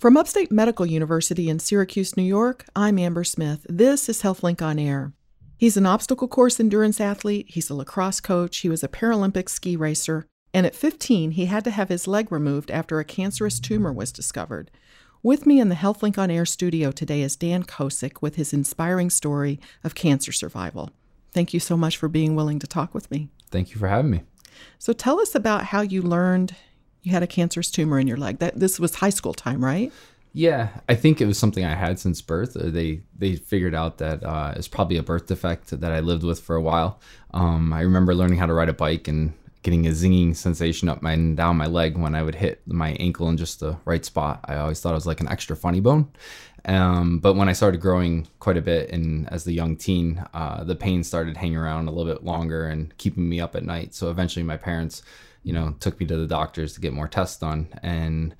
From Upstate Medical University in Syracuse, New York, I'm Amber Smith. This is HealthLink on Air. He's an obstacle course endurance athlete, he's a lacrosse coach, he was a Paralympic ski racer, and at 15, he had to have his leg removed after a cancerous tumor was discovered. With me in the HealthLink on Air studio today is Dan Kosick with his inspiring story of cancer survival. Thank you so much for being willing to talk with me. Thank you for having me. So tell us about how you learned you had a cancerous tumor in your leg. That this was high school time, right? Yeah, I think it was something I had since birth. Uh, they they figured out that uh, it's probably a birth defect that I lived with for a while. Um, I remember learning how to ride a bike and getting a zinging sensation up my and down my leg when I would hit my ankle in just the right spot. I always thought it was like an extra funny bone. Um, but when I started growing quite a bit and as the young teen, uh, the pain started hanging around a little bit longer and keeping me up at night. So eventually my parents you know, took me to the doctors to get more tests done. And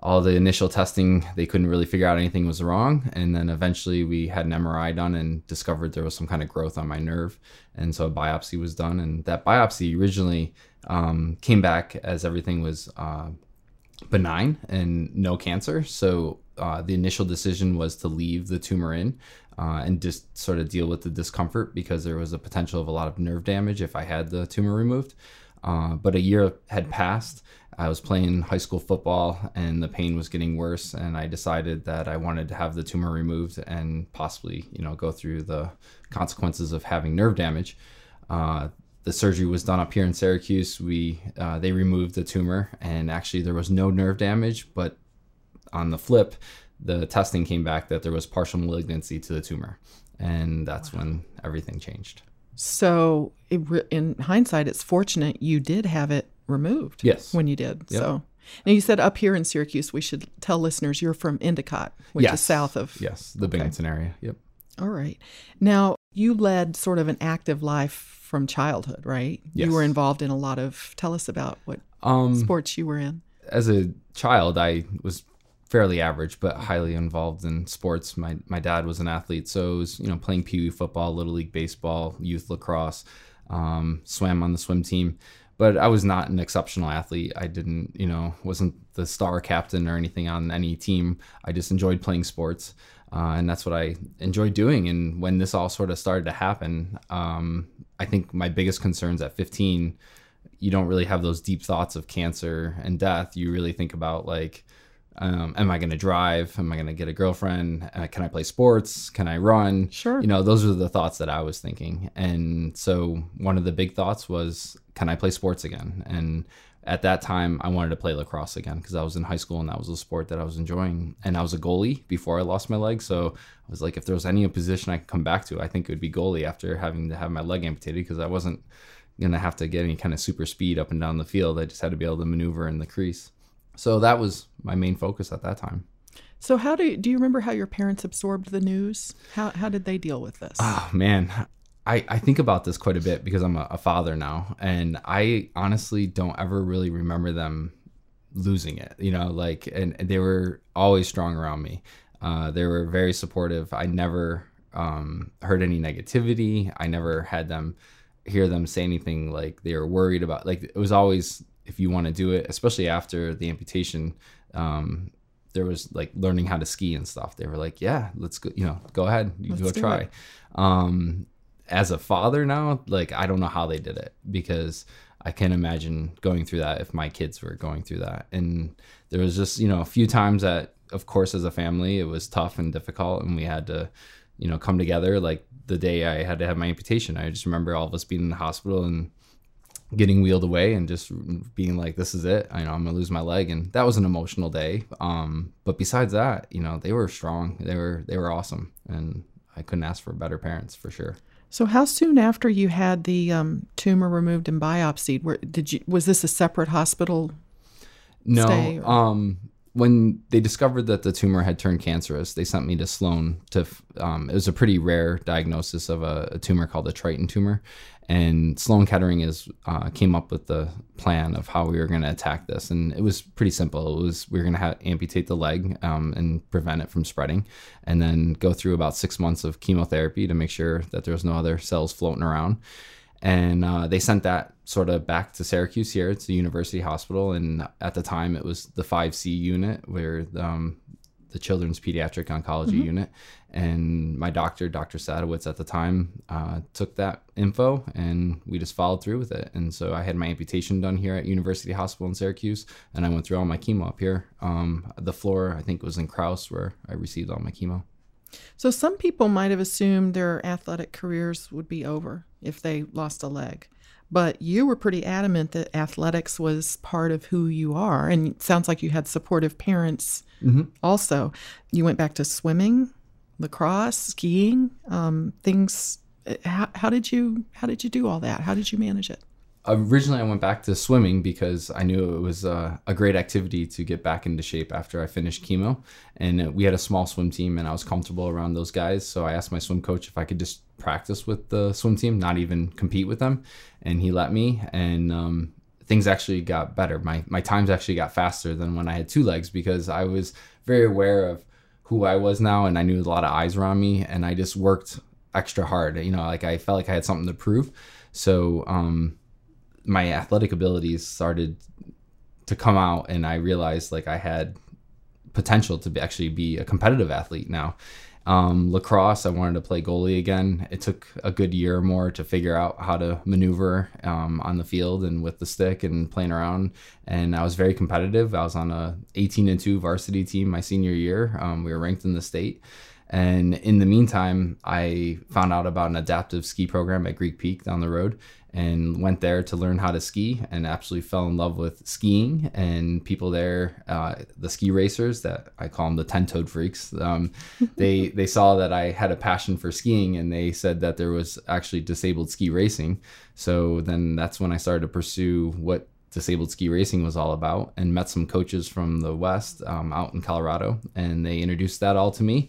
all the initial testing, they couldn't really figure out anything was wrong. And then eventually we had an MRI done and discovered there was some kind of growth on my nerve. And so a biopsy was done. And that biopsy originally um, came back as everything was uh, benign and no cancer. So uh, the initial decision was to leave the tumor in uh, and just sort of deal with the discomfort because there was a potential of a lot of nerve damage if I had the tumor removed. Uh, but a year had passed. I was playing high school football and the pain was getting worse. And I decided that I wanted to have the tumor removed and possibly, you know, go through the consequences of having nerve damage. Uh, the surgery was done up here in Syracuse. We uh, they removed the tumor, and actually there was no nerve damage. But on the flip, the testing came back that there was partial malignancy to the tumor, and that's wow. when everything changed. So, it, in hindsight, it's fortunate you did have it removed. Yes. When you did. Yep. So, now you said up here in Syracuse, we should tell listeners you're from Endicott, which yes. is south of. Yes, the Binghamton okay. area. Yep. All right. Now, you led sort of an active life from childhood, right? Yes. You were involved in a lot of. Tell us about what um, sports you were in. As a child, I was fairly average, but highly involved in sports. My my dad was an athlete, so it was you know playing pee wee football, little league baseball, youth lacrosse, um, swam on the swim team. But I was not an exceptional athlete. I didn't, you know, wasn't the star captain or anything on any team. I just enjoyed playing sports, uh, and that's what I enjoyed doing. And when this all sort of started to happen, um, I think my biggest concerns at 15, you don't really have those deep thoughts of cancer and death. You really think about like um, am I going to drive? Am I going to get a girlfriend? Uh, can I play sports? Can I run? Sure. You know, those are the thoughts that I was thinking. And so one of the big thoughts was, can I play sports again? And at that time, I wanted to play lacrosse again because I was in high school and that was a sport that I was enjoying. And I was a goalie before I lost my leg. So I was like, if there was any position I could come back to, I think it would be goalie after having to have my leg amputated because I wasn't going to have to get any kind of super speed up and down the field. I just had to be able to maneuver in the crease. So that was my main focus at that time. So how do you, do you remember how your parents absorbed the news? How how did they deal with this? Oh man, I, I think about this quite a bit because I'm a, a father now, and I honestly don't ever really remember them losing it. You know, like and they were always strong around me. Uh, they were very supportive. I never um, heard any negativity. I never had them hear them say anything like they were worried about. Like it was always if you want to do it, especially after the amputation, um, there was like learning how to ski and stuff. They were like, yeah, let's go, you know, go ahead, you go try. Um, as a father now, like, I don't know how they did it because I can't imagine going through that if my kids were going through that. And there was just, you know, a few times that, of course, as a family, it was tough and difficult and we had to, you know, come together. Like the day I had to have my amputation, I just remember all of us being in the hospital and getting wheeled away and just being like, "This is it. I know I'm gonna lose my leg." And that was an emotional day. Um, but besides that, you know, they were strong. They were they were awesome, and I couldn't ask for better parents for sure. So, how soon after you had the um, tumor removed and biopsied, where did you? Was this a separate hospital? No. Stay, um, when they discovered that the tumor had turned cancerous, they sent me to Sloan. To um, it was a pretty rare diagnosis of a, a tumor called a Triton tumor, and Sloan Kettering is uh, came up with the plan of how we were going to attack this, and it was pretty simple. It was we were going to amputate the leg um, and prevent it from spreading, and then go through about six months of chemotherapy to make sure that there was no other cells floating around. And uh, they sent that sort of back to Syracuse here. It's the University Hospital, and at the time it was the 5C unit where um, the children's pediatric oncology unit. And my doctor, Dr. Sadowitz at the time, uh, took that info and we just followed through with it. And so I had my amputation done here at University Hospital in Syracuse, and I went through all my chemo up here. Um, the floor, I think, was in Kraus where I received all my chemo. So some people might have assumed their athletic careers would be over if they lost a leg. But you were pretty adamant that athletics was part of who you are. And it sounds like you had supportive parents also. You went back to swimming, lacrosse, skiing, um, things. How, how did you how did you do all that? How did you manage it? Originally I went back to swimming because I knew it was uh, a great activity to get back into shape after I finished chemo. And we had a small swim team, and I was comfortable around those guys. So I asked my swim coach if I could just practice with the swim team, not even compete with them, and he let me. And um, things actually got better. My my times actually got faster than when I had two legs because I was very aware of who I was now, and I knew a lot of eyes on me, and I just worked extra hard. You know, like I felt like I had something to prove. So um, my athletic abilities started to come out and I realized like I had potential to be, actually be a competitive athlete now. Um, lacrosse, I wanted to play goalie again. It took a good year or more to figure out how to maneuver um, on the field and with the stick and playing around. And I was very competitive. I was on a 18 and 2 varsity team my senior year. Um, we were ranked in the state. And in the meantime, I found out about an adaptive ski program at Greek Peak down the road and went there to learn how to ski and absolutely fell in love with skiing and people there uh, the ski racers that i call them the 10-toed freaks. Um, they they saw that i had a passion for skiing and they said that there was actually disabled ski racing. So then that's when i started to pursue what disabled ski racing was all about and met some coaches from the west um, out in colorado and they introduced that all to me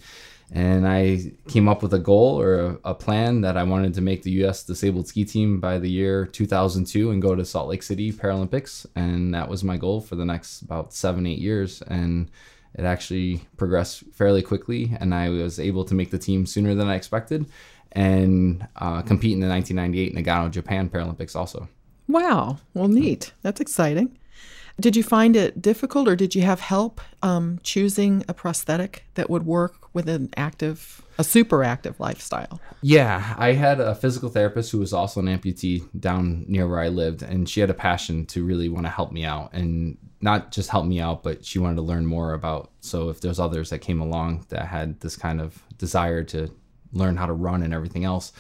and I came up with a goal or a, a, plan that I wanted to make the U.S. disabled ski team by the year 2002 and go to Salt Lake City Paralympics, and that was my goal for the next about seven eight years, and it actually progressed fairly quickly, and I was able to make the team sooner than I expected, and uh, compete in the 1998 Nagano Japan Paralympics also. Wow, well, neat. That's exciting. Did you find it difficult or did you have help um, choosing a prosthetic that would work with an active, a super active lifestyle? Yeah, I had a physical therapist who was also an amputee down near where I lived, and she had a passion to really want to help me out and not just help me out, but she wanted to learn more about. So if there's others that came along that had this kind of desire to learn how to run and everything else,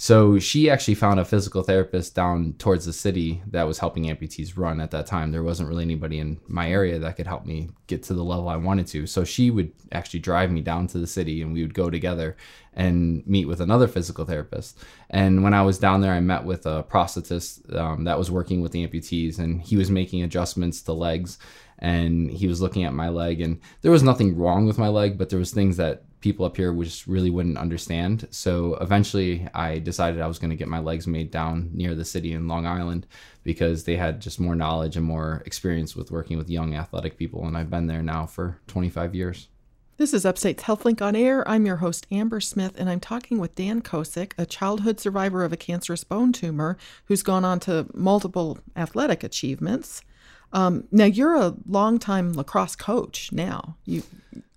so she actually found a physical therapist down towards the city that was helping amputees run at that time. There wasn't really anybody in my area that could help me get to the level I wanted to. So she would actually drive me down to the city and we would go together and meet with another physical therapist. And when I was down there, I met with a prosthetist um, that was working with the amputees and he was making adjustments to legs and he was looking at my leg and there was nothing wrong with my leg but there was things that people up here just really wouldn't understand. So eventually I decided I was going to get my legs made down near the city in Long Island because they had just more knowledge and more experience with working with young athletic people. And I've been there now for 25 years. This is Upstate's HealthLink on Air. I'm your host, Amber Smith, and I'm talking with Dan Kosick, a childhood survivor of a cancerous bone tumor who's gone on to multiple athletic achievements. Um, now, you're a longtime lacrosse coach now. You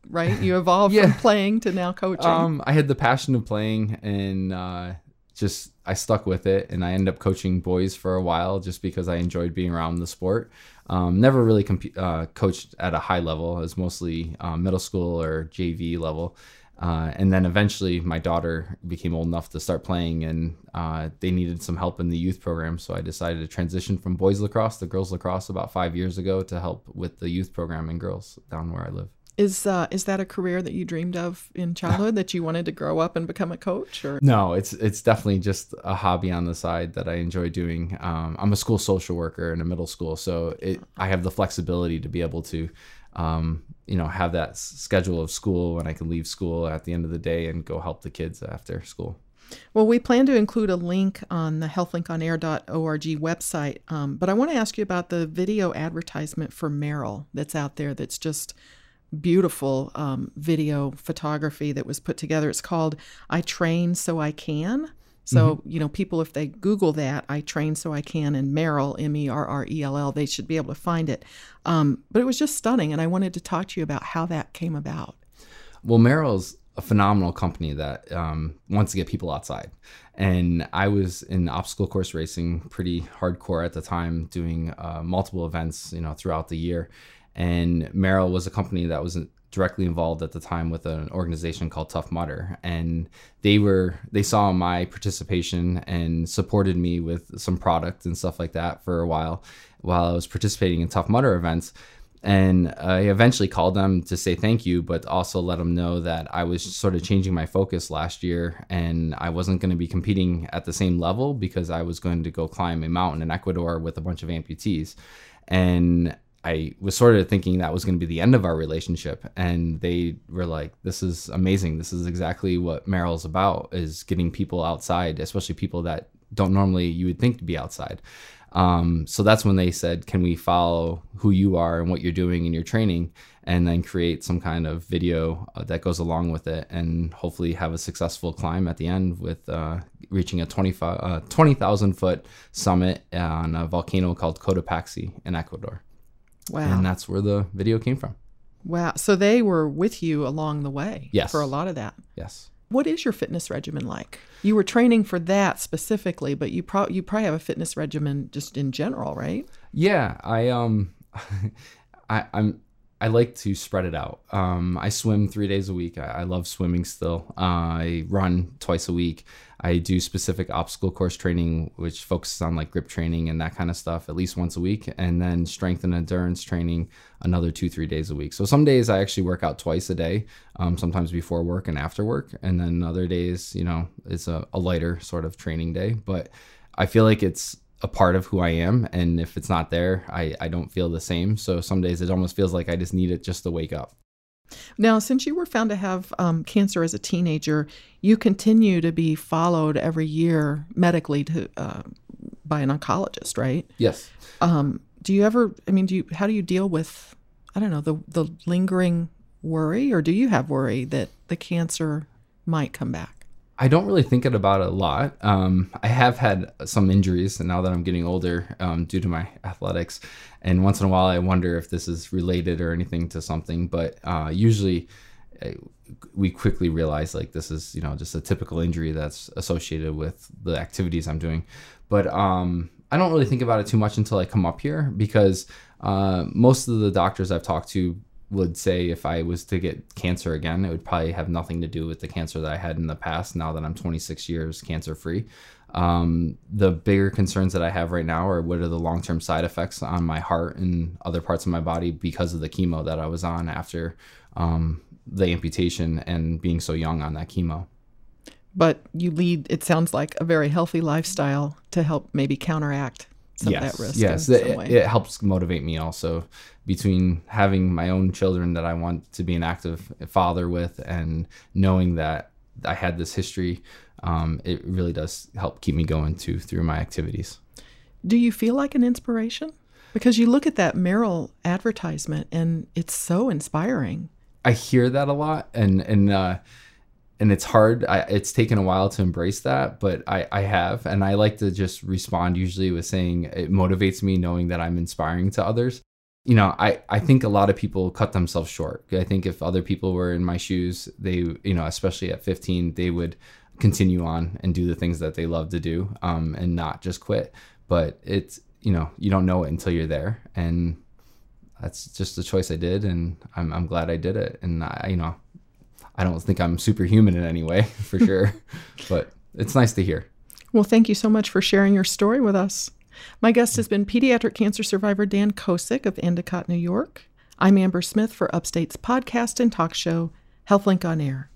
right? You evolved yeah. from playing to now coaching. Um, I had the passion of playing and uh, just I stuck with it, and I ended up coaching boys for a while just because I enjoyed being around the sport. Um, never really comp- uh, coached at a high level. It was mostly uh, middle school or JV level. Uh, and then eventually my daughter became old enough to start playing and uh, they needed some help in the youth program so i decided to transition from boys lacrosse to girls lacrosse about five years ago to help with the youth program and girls down where i live is uh, is that a career that you dreamed of in childhood that you wanted to grow up and become a coach? Or no, it's it's definitely just a hobby on the side that I enjoy doing. Um, I'm a school social worker in a middle school, so it, I have the flexibility to be able to, um, you know, have that schedule of school when I can leave school at the end of the day and go help the kids after school. Well, we plan to include a link on the healthlinkonair.org website, um, but I want to ask you about the video advertisement for Merrell that's out there that's just beautiful um, video photography that was put together. It's called I Train So I Can. So, mm-hmm. you know, people, if they Google that, I train so I can, and Merrell, M E R R E L L, they should be able to find it. Um, but it was just stunning. And I wanted to talk to you about how that came about. Well, Merrell's a phenomenal company that um, wants to get people outside. And I was in obstacle course racing pretty hardcore at the time, doing uh, multiple events, you know, throughout the year. And Merrell was a company that was directly involved at the time with an organization called Tough Mudder, and they were they saw my participation and supported me with some product and stuff like that for a while while I was participating in Tough Mudder events. And I eventually called them to say thank you, but also let them know that I was sort of changing my focus last year and I wasn't going to be competing at the same level because I was going to go climb a mountain in Ecuador with a bunch of amputees. And I was sort of thinking that was going to be the end of our relationship. And they were like, this is amazing. This is exactly what Merrell's about is getting people outside, especially people that don't normally you would think to be outside. Um, so that's when they said, can we follow who you are and what you're doing in your training and then create some kind of video uh, that goes along with it and hopefully have a successful climb at the end with uh, reaching a 20,000 uh, 20, foot summit on a volcano called Cotopaxi in Ecuador. Wow. And that's where the video came from. Wow. So they were with you along the way yes. for a lot of that. Yes. What is your fitness regimen like? You were training for that specifically, but you probably you probably have a fitness regimen just in general, right? Yeah, I um, I, I'm I like to spread it out. Um, I swim three days a week. I, I love swimming still. Uh, I run twice a week. I do specific obstacle course training, which focuses on like grip training and that kind of stuff, at least once a week, and then strength and endurance training another two, three days a week. So some days I actually work out twice a day, um, sometimes before work and after work, and then other days, you know, it's a, a lighter sort of training day. But I feel like it's a part of who I am, and if it's not there, I I don't feel the same. So some days it almost feels like I just need it just to wake up. Now, since you were found to have um, cancer as a teenager, you continue to be followed every year medically to uh, by an oncologist, right? Yes. Um, do you ever? I mean, do you? How do you deal with? I don't know the the lingering worry, or do you have worry that the cancer might come back? I don't really think about it a lot. Um, I have had some injuries, and now that I'm getting older, um, due to my athletics, and once in a while I wonder if this is related or anything to something. But uh, usually, we quickly realize like this is you know just a typical injury that's associated with the activities I'm doing. But um, I don't really think about it too much until I come up here because uh, most of the doctors I've talked to would say if I was to get cancer again, it would probably have nothing to do with the cancer that I had in the past. Now that I'm 26 years cancer free, um, the bigger concerns that I have right now are what are the long term side effects on my heart and other parts of my body because of the chemo that I was on after um, the amputation and being so young on that chemo. But you lead, it sounds like, a very healthy lifestyle to help maybe counteract some yes, of that risk. Yes, it, it, helps motivate me also between having my own children that I want to be an active father with and knowing that I had this history. Um, it really does help keep me going too through my activities. Do you feel like an inspiration? Because you look at that Merrell advertisement and it's so inspiring. I hear that a lot, and and uh, and it's hard. I, it's taken a while to embrace that, but I, I have, and I like to just respond usually with saying it motivates me knowing that I'm inspiring to others. You know, I, I think a lot of people cut themselves short. I think if other people were in my shoes, they, you know, especially at 15, they would continue on and do the things that they love to do um, and not just quit. But it's, you know, you don't know it until you're there. And that's just the choice I did. And I'm, I'm glad I did it. And I, you know, I don't think I'm superhuman in any way, for sure, but it's nice to hear. Well, thank you so much for sharing your story with us. My guest has been pediatric cancer survivor Dan Kosick of Endicott, New York. I'm Amber Smith for Upstate's podcast and talk show, HealthLink on Air.